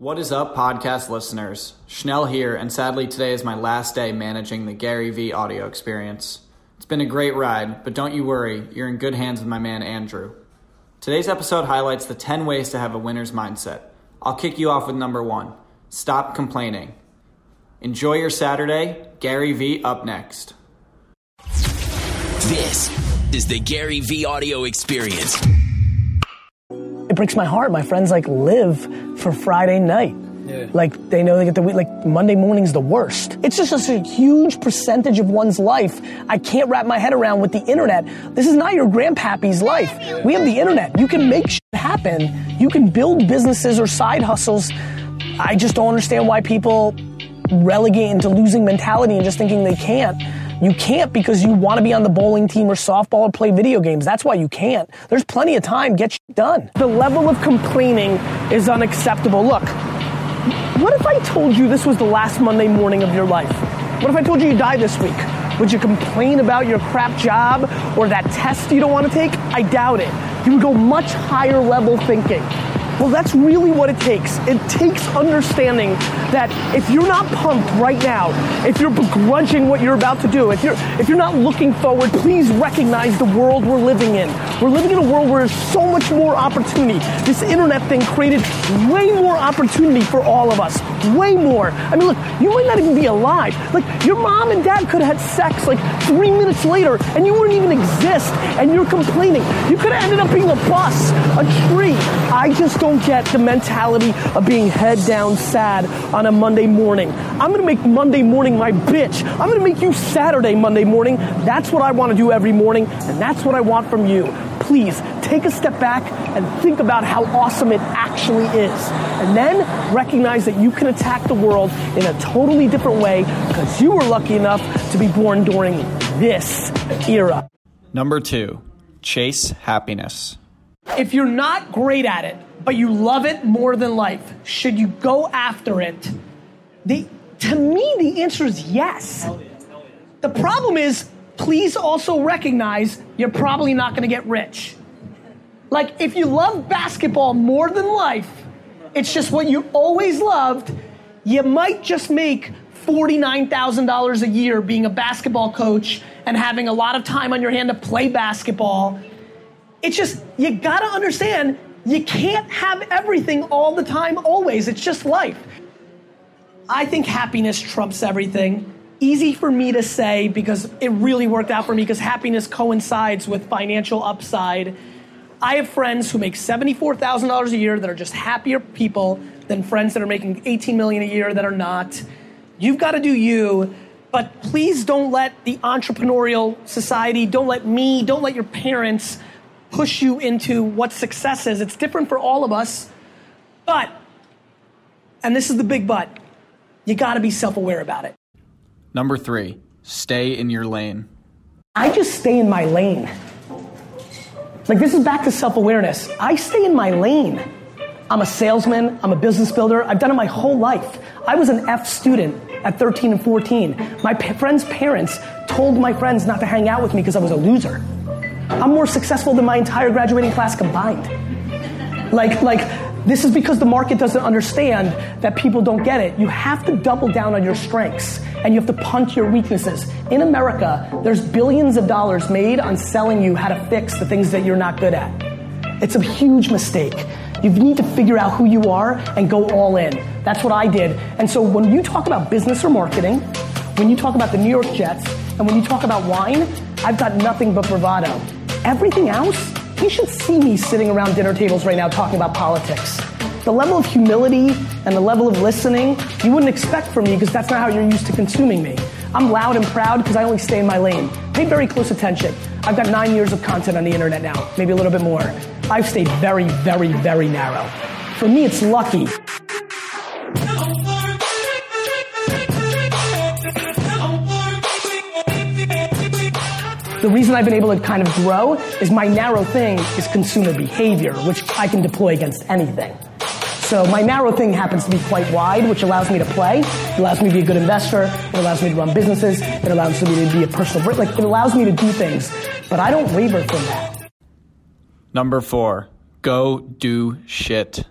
What is up, podcast listeners? Schnell here, and sadly, today is my last day managing the GaryVee audio experience. It's been a great ride, but don't you worry, you're in good hands with my man Andrew. Today's episode highlights the 10 ways to have a winner's mindset. I'll kick you off with number one stop complaining. Enjoy your Saturday. GaryVee up next. This is the GaryVee audio experience. Breaks my heart. My friends like live for Friday night. Like they know they get the week. Like Monday morning's the worst. It's just such a huge percentage of one's life. I can't wrap my head around with the internet. This is not your grandpappy's life. We have the internet. You can make shit happen. You can build businesses or side hustles. I just don't understand why people relegate into losing mentality and just thinking they can't. You can't because you want to be on the bowling team or softball or play video games. That's why you can't. There's plenty of time. Get shit done. The level of complaining is unacceptable. Look, what if I told you this was the last Monday morning of your life? What if I told you you die this week? Would you complain about your crap job or that test you don't want to take? I doubt it. You would go much higher level thinking. Well, that's really what it takes. It takes understanding that if you're not pumped right now, if you're begrudging what you're about to do, if you're if you're not looking forward, please recognize the world we're living in. We're living in a world where there's so much more opportunity. This internet thing created way more opportunity for all of us. Way more. I mean, look, you might not even be alive. Like your mom and dad could have had sex like three minutes later, and you wouldn't even exist, and you're complaining. You could have ended up being a bus, a tree. I just don't get the mentality of being head down sad on a Monday morning. I'm gonna make Monday morning my bitch. I'm gonna make you Saturday Monday morning. That's what I wanna do every morning, and that's what I want from you. Please take a step back and think about how awesome it actually is. And then recognize that you can attack the world in a totally different way because you were lucky enough to be born during this era. Number two chase happiness. If you're not great at it, but you love it more than life, should you go after it? The, to me, the answer is yes. The problem is, please also recognize you're probably not going to get rich. Like, if you love basketball more than life, it's just what you always loved, you might just make $49,000 a year being a basketball coach and having a lot of time on your hand to play basketball. It's just, you gotta understand, you can't have everything all the time, always. It's just life. I think happiness trumps everything. Easy for me to say because it really worked out for me because happiness coincides with financial upside. I have friends who make $74,000 a year that are just happier people than friends that are making 18 million a year that are not. You've got to do you, but please don't let the entrepreneurial society, don't let me, don't let your parents push you into what success is. It's different for all of us. But and this is the big but. You got to be self-aware about it. Number three stay in your lane. I just stay in my lane. Like, this is back to self awareness. I stay in my lane. I'm a salesman, I'm a business builder, I've done it my whole life. I was an F student at 13 and 14. My pa- friends' parents told my friends not to hang out with me because I was a loser. I'm more successful than my entire graduating class combined. Like, like, this is because the market doesn't understand that people don't get it. You have to double down on your strengths and you have to punch your weaknesses. In America, there's billions of dollars made on selling you how to fix the things that you're not good at. It's a huge mistake. You need to figure out who you are and go all in. That's what I did. And so when you talk about business or marketing, when you talk about the New York Jets, and when you talk about wine, I've got nothing but bravado. Everything else, you should see me sitting around dinner tables right now talking about politics. The level of humility and the level of listening you wouldn't expect from me because that's not how you're used to consuming me. I'm loud and proud because I only stay in my lane. Pay very close attention. I've got nine years of content on the internet now, maybe a little bit more. I've stayed very, very, very narrow. For me, it's lucky. The reason I've been able to kind of grow is my narrow thing is consumer behavior, which I can deploy against anything. So my narrow thing happens to be quite wide, which allows me to play. It allows me to be a good investor. It allows me to run businesses. It allows me to be a personal, br- like it allows me to do things. But I don't waver from that. Number four go do shit.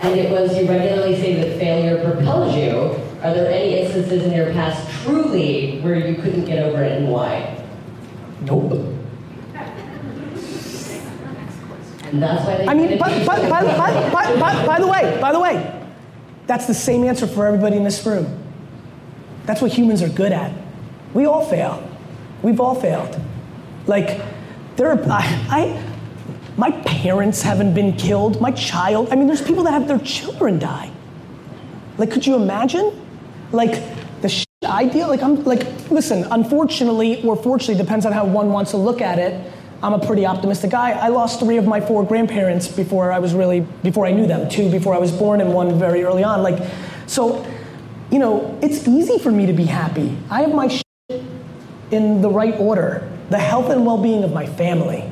and it was you regularly say that failure propels you. Are there any instances in your past truly where you couldn't get over it and why? Nope. And that's why they I mean, couldn't by, by, by, by, by, by, by the way, by the way, that's the same answer for everybody in this room. That's what humans are good at. We all fail. We've all failed. Like, there are, I, I my parents haven't been killed. My child, I mean, there's people that have their children die. Like, could you imagine? Like, the shit I deal, like, I'm, like, listen, unfortunately, or fortunately, depends on how one wants to look at it. I'm a pretty optimistic guy. I lost three of my four grandparents before I was really, before I knew them. Two before I was born and one very early on. Like, so, you know, it's easy for me to be happy. I have my shit in the right order. The health and well-being of my family.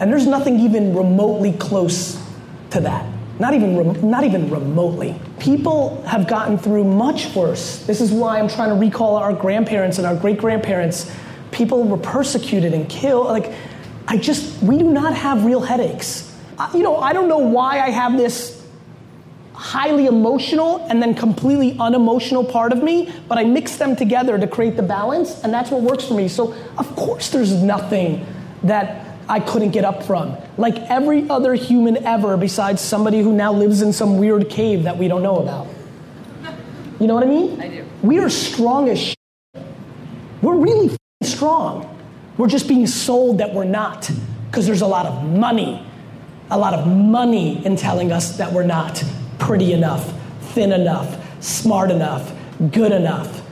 And there's nothing even remotely close to that. Not even, not even remotely. People have gotten through much worse. This is why I'm trying to recall our grandparents and our great grandparents. People were persecuted and killed. Like, I just, we do not have real headaches. I, you know, I don't know why I have this highly emotional and then completely unemotional part of me, but I mix them together to create the balance, and that's what works for me. So, of course, there's nothing that I couldn't get up from. Like every other human ever, besides somebody who now lives in some weird cave that we don't know about. You know what I mean? I do. We are strong as shit. We're really strong. We're just being sold that we're not because there's a lot of money, a lot of money in telling us that we're not pretty enough, thin enough, smart enough, good enough.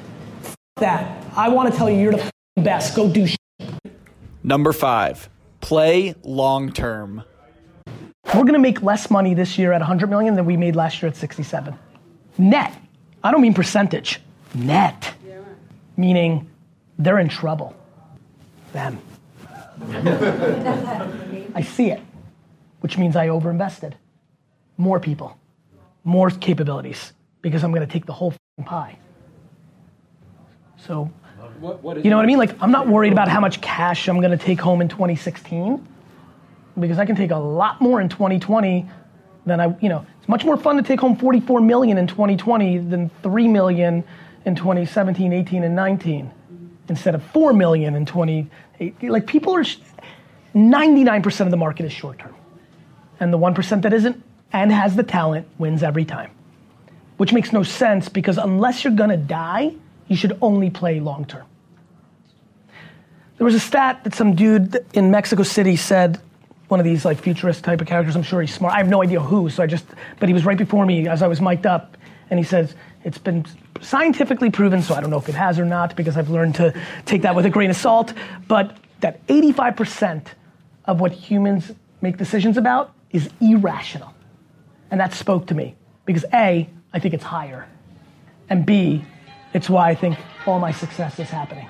F- that. I want to tell you you're the f***ing best. Go do shit. Number five, play long term. We're going to make less money this year at 100 million than we made last year at 67. Net. I don't mean percentage. Net. Meaning they're in trouble. Them. I see it, which means I overinvested. More people, more capabilities, because I'm going to take the whole pie. So, you know what I mean? Like, I'm not worried about how much cash I'm going to take home in 2016 because I can take a lot more in 2020 than I, you know, it's much more fun to take home 44 million in 2020 than 3 million in 2017, 18, and 19 instead of 4 million in 20. Like people are, 99% of the market is short term. And the 1% that isn't and has the talent wins every time. Which makes no sense because unless you're gonna die, you should only play long term. There was a stat that some dude in Mexico City said, one of these like futurist type of characters, I'm sure he's smart. I have no idea who, so I just, but he was right before me as I was mic'd up, and he says, it's been scientifically proven, so I don't know if it has or not because I've learned to take that with a grain of salt, but that 85% of what humans make decisions about is irrational. And that spoke to me because A, I think it's higher, and B, it's why I think all my success is happening.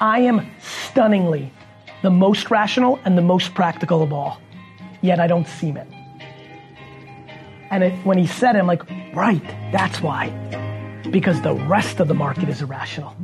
I am stunningly the most rational and the most practical of all, yet I don't seem it. And it, when he said it, I'm like, right, that's why. Because the rest of the market is irrational.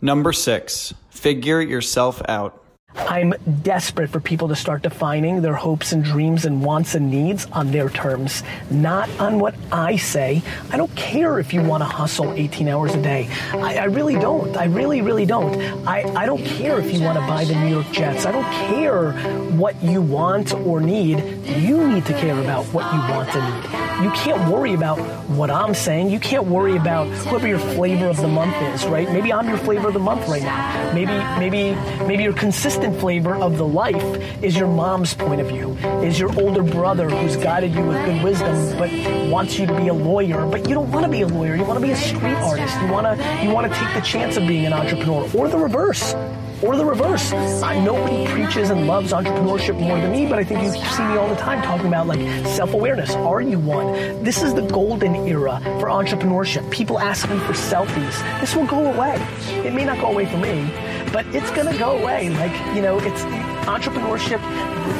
Number six, figure yourself out. I'm desperate for people to start defining their hopes and dreams and wants and needs on their terms, not on what I say. I don't care if you want to hustle 18 hours a day. I, I really don't. I really, really don't. I, I don't care if you want to buy the New York Jets. I don't care what you want or need. You need to care about what you want and need. You can't worry about what I'm saying. You can't worry about whoever your flavor of the month is, right? Maybe I'm your flavor of the month right now. Maybe, maybe, maybe your consistent flavor of the life is your mom's point of view, is your older brother who's guided you with good wisdom, but wants you to be a lawyer, but you don't want to be a lawyer. You want to be a street artist. You want to, you want to take the chance of being an entrepreneur, or the reverse. Or the reverse. Uh, nobody preaches and loves entrepreneurship more than me, but I think you see me all the time talking about like self-awareness. Are you one? This is the golden era for entrepreneurship. People ask me for selfies. This will go away. It may not go away for me, but it's gonna go away. Like, you know, it's entrepreneurship,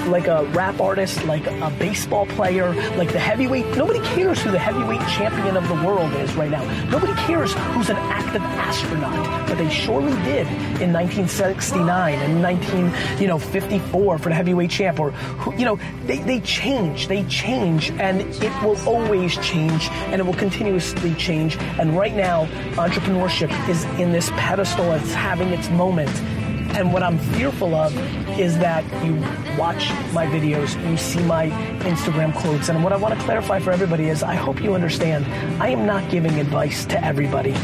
like a rap artist, like a baseball player, like the heavyweight. Nobody cares who the heavyweight champion of the world is right now. Nobody cares who's an active astronaut, but they surely did in 1969 and 19, you know, 54 for the heavyweight champ. Or who, you know, they they change, they change, and it will always change, and it will continuously change. And right now, entrepreneurship is in this pedestal. It's having its moment. And what I'm fearful of is that you watch my videos, you see my Instagram quotes, and what I want to clarify for everybody is I hope you understand I am not giving advice to everybody.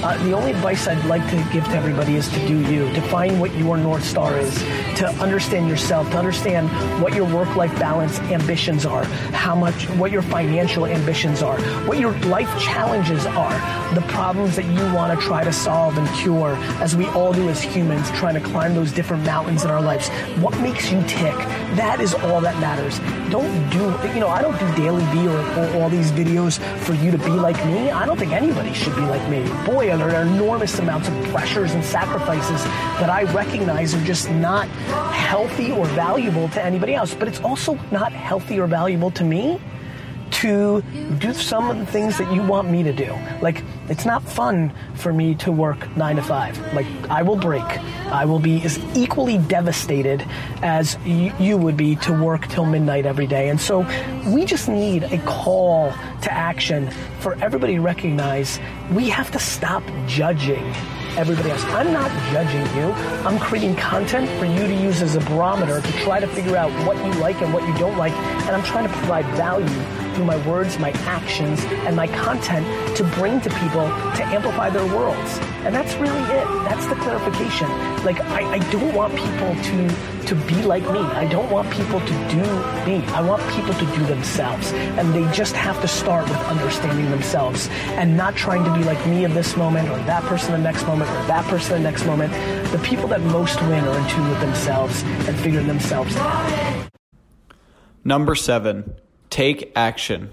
Uh, the only advice I'd like to give to everybody is to do you, to find what your North Star is, to understand yourself, to understand what your work life balance ambitions are, how much, what your financial ambitions are, what your life challenges are, the problems that you want to try to solve and cure, as we all do as humans, trying to climb those different mountains in our lives. What makes you tick? That is all that matters. Don't do, you know, I don't do DailyVee or, or all these videos for you to be like me. I don't think anybody should be like me. Boy, are there enormous amounts of pressures and sacrifices that I recognize are just not healthy or valuable to anybody else. But it's also not healthy or valuable to me to do some of the things that you want me to do. Like, it's not fun for me to work nine to five. Like, I will break. I will be as equally devastated as y- you would be to work till midnight every day. And so, we just need a call to action for everybody to recognize we have to stop judging everybody else. I'm not judging you. I'm creating content for you to use as a barometer to try to figure out what you like and what you don't like. And I'm trying to provide value through my words, my actions, and my content to bring to people to amplify their worlds. And that's really it. That's the clarification. Like, I, I don't want people to, to be like me. I don't want people to do me. I want people to do themselves. And they just have to start with understanding themselves and not trying to be like me of this moment or that person the next moment or that person the next moment. The people that most win are in tune with themselves and figuring themselves out. Number seven, take action.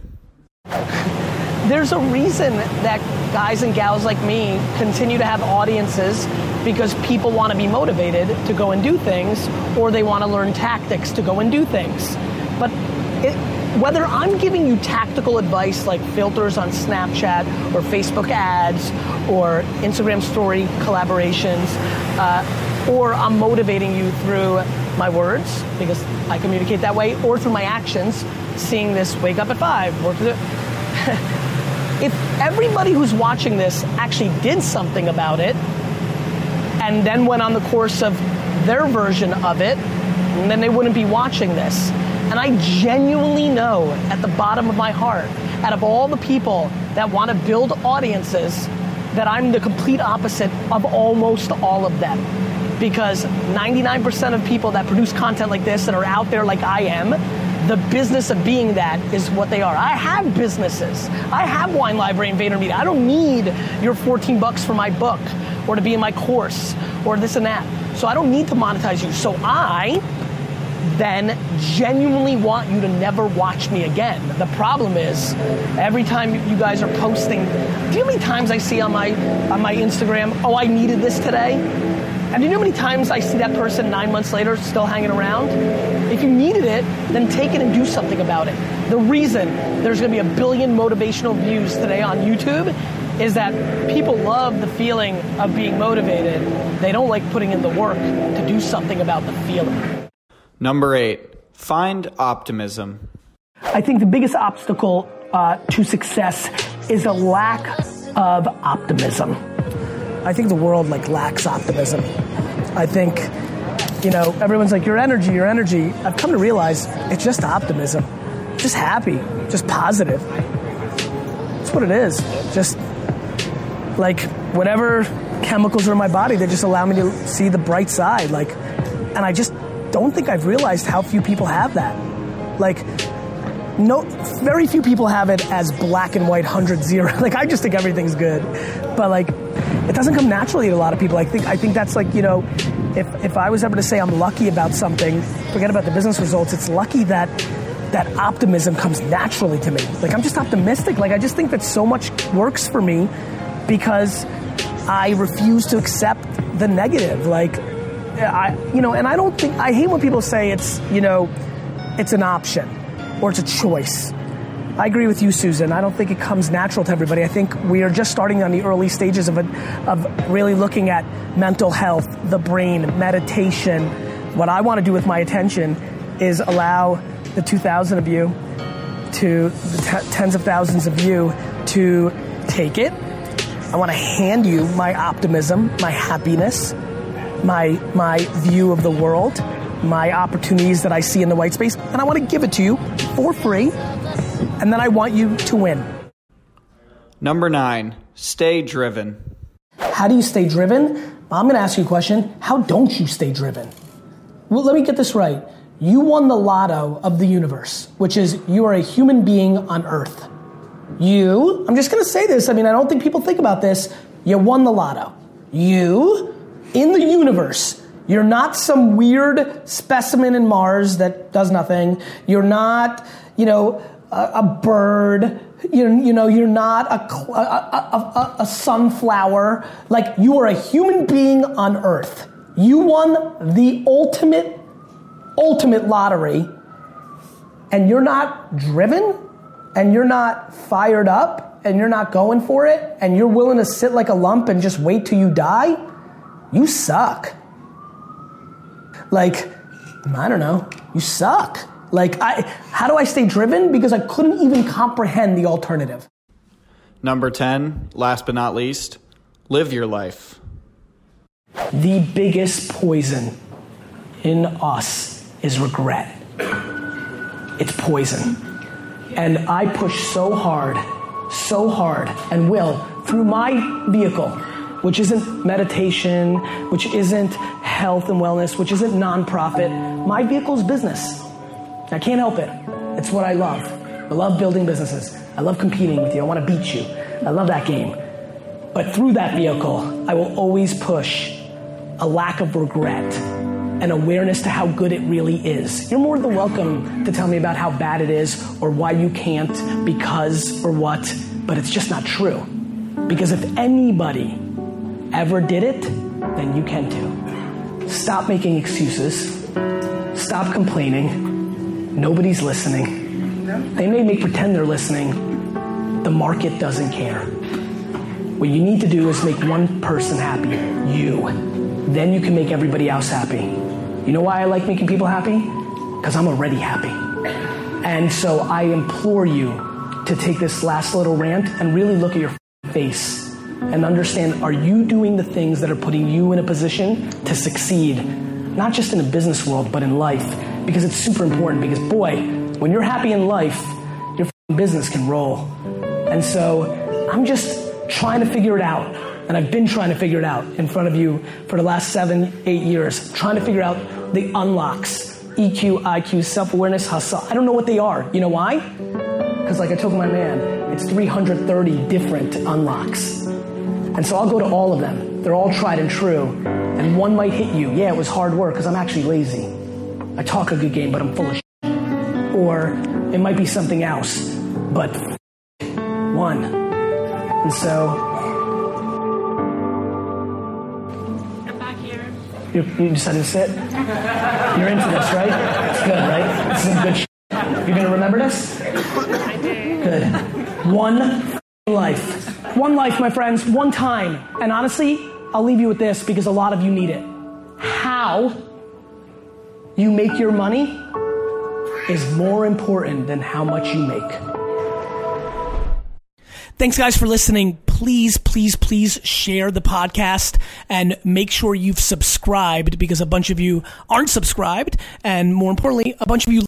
There's a reason that guys and gals like me continue to have audiences because people want to be motivated to go and do things or they want to learn tactics to go and do things. But it, whether I'm giving you tactical advice like filters on Snapchat or Facebook ads or Instagram story collaborations, uh, or I'm motivating you through my words because I communicate that way, or through my actions, seeing this wake up at five, work with it. if everybody who's watching this actually did something about it and then went on the course of their version of it, then they wouldn't be watching this. And I genuinely know at the bottom of my heart, out of all the people that want to build audiences, that I'm the complete opposite of almost all of them. Because 99% of people that produce content like this that are out there like I am, the business of being that is what they are. I have businesses. I have Wine Library and VaynerMedia. I don't need your 14 bucks for my book or to be in my course or this and that. So I don't need to monetize you. So I then genuinely want you to never watch me again. The problem is, every time you guys are posting, do you know how many times I see on my on my Instagram, oh, I needed this today? And do you know how many times I see that person nine months later still hanging around? If you needed it, then take it and do something about it. The reason there's gonna be a billion motivational views today on YouTube is that people love the feeling of being motivated. They don't like putting in the work to do something about the feeling. Number eight, find optimism. I think the biggest obstacle uh, to success is a lack of optimism. I think the world like lacks optimism. I think, you know, everyone's like your energy, your energy. I've come to realize it's just optimism, just happy, just positive. That's what it is. Just like whatever chemicals are in my body they just allow me to see the bright side. Like, and I just don't think I've realized how few people have that. Like, no, very few people have it as black and white, hundred zero. Like, I just think everything's good, but like, it doesn't come naturally to a lot of people. I think I think that's like you know, if if I was ever to say I'm lucky about something, forget about the business results. It's lucky that that optimism comes naturally to me. Like I'm just optimistic. Like I just think that so much works for me because I refuse to accept the negative. Like I, you know, and I don't think I hate when people say it's, you know, it's an option or it's a choice. I agree with you, Susan. I don't think it comes natural to everybody. I think we are just starting on the early stages of, a, of really looking at mental health, the brain, meditation. What I want to do with my attention is allow the 2,000 of you to the t- tens of thousands of you to take it. I want to hand you my optimism, my happiness, my, my view of the world, my opportunities that I see in the white space, and I want to give it to you for free and then I want you to win. Number nine, stay driven. How do you stay driven? I'm going to ask you a question. How don't you stay driven? Well, let me get this right. You won the lotto of the universe, which is you are a human being on earth. You, I'm just going to say this. I mean, I don't think people think about this. You won the lotto. You, in the universe, you're not some weird specimen in Mars that does nothing. You're not, you know, a, a bird. You, you know, you're not a, a, a, a sunflower. Like, you are a human being on Earth. You won the ultimate, ultimate lottery, and you're not driven, and you're not fired up, and you're not going for it, and you're willing to sit like a lump and just wait till you die, you suck. Like, I don't know, you suck. Like, I, how do I stay driven? Because I couldn't even comprehend the alternative. Number 10, last but not least, live your life. The biggest poison in us is regret. It's poison. And I push so hard, so hard, and will through my vehicle, which isn't meditation, which isn't health and wellness, which isn't nonprofit. My vehicle is business. I can't help it. It's what I love. I love building businesses. I love competing with you. I want to beat you. I love that game. But through that vehicle, I will always push a lack of regret and awareness to how good it really is. You're more than welcome to tell me about how bad it is or why you can't, because, or what, but it's just not true. Because if anybody ever did it, then you can too. Stop making excuses. Stop complaining Nobody's listening. They may make pretend they're listening. The market doesn't care. What you need to do is make one person happy, you. Then you can make everybody else happy. You know why I like making people happy? Because I'm already happy. And so I implore you to take this last little rant and really look at your face and understand are you doing the things that are putting you in a position to succeed, not just in a business world, but in life? because it's super important. Because, boy, when you're happy in life, your business can roll. And so I'm just trying to figure it out. And I've been trying to figure it out in front of you for the last seven, eight years, trying to figure out the unlocks EQ, IQ, self awareness, hustle. I don't know what they are. You know why? Because, like I told my man, it's 330 different unlocks. And so I'll go to all of them. They're all tried and true. And one might hit you. Yeah, it was hard work because I'm actually lazy. I talk a good game, but I'm full of shit. Or it might be something else, but one. And so. I'm back here. You, you decided to sit? You're into this, right? It's good, right? This is good shit. You're gonna remember this? I did. Good. One life. One life, my friends, one time. And honestly, I'll leave you with this because a lot of you need it. How you make your money is more important than how much you make. Thanks, guys, for listening. Please, please, please share the podcast and make sure you've subscribed because a bunch of you aren't subscribed. And more importantly, a bunch of you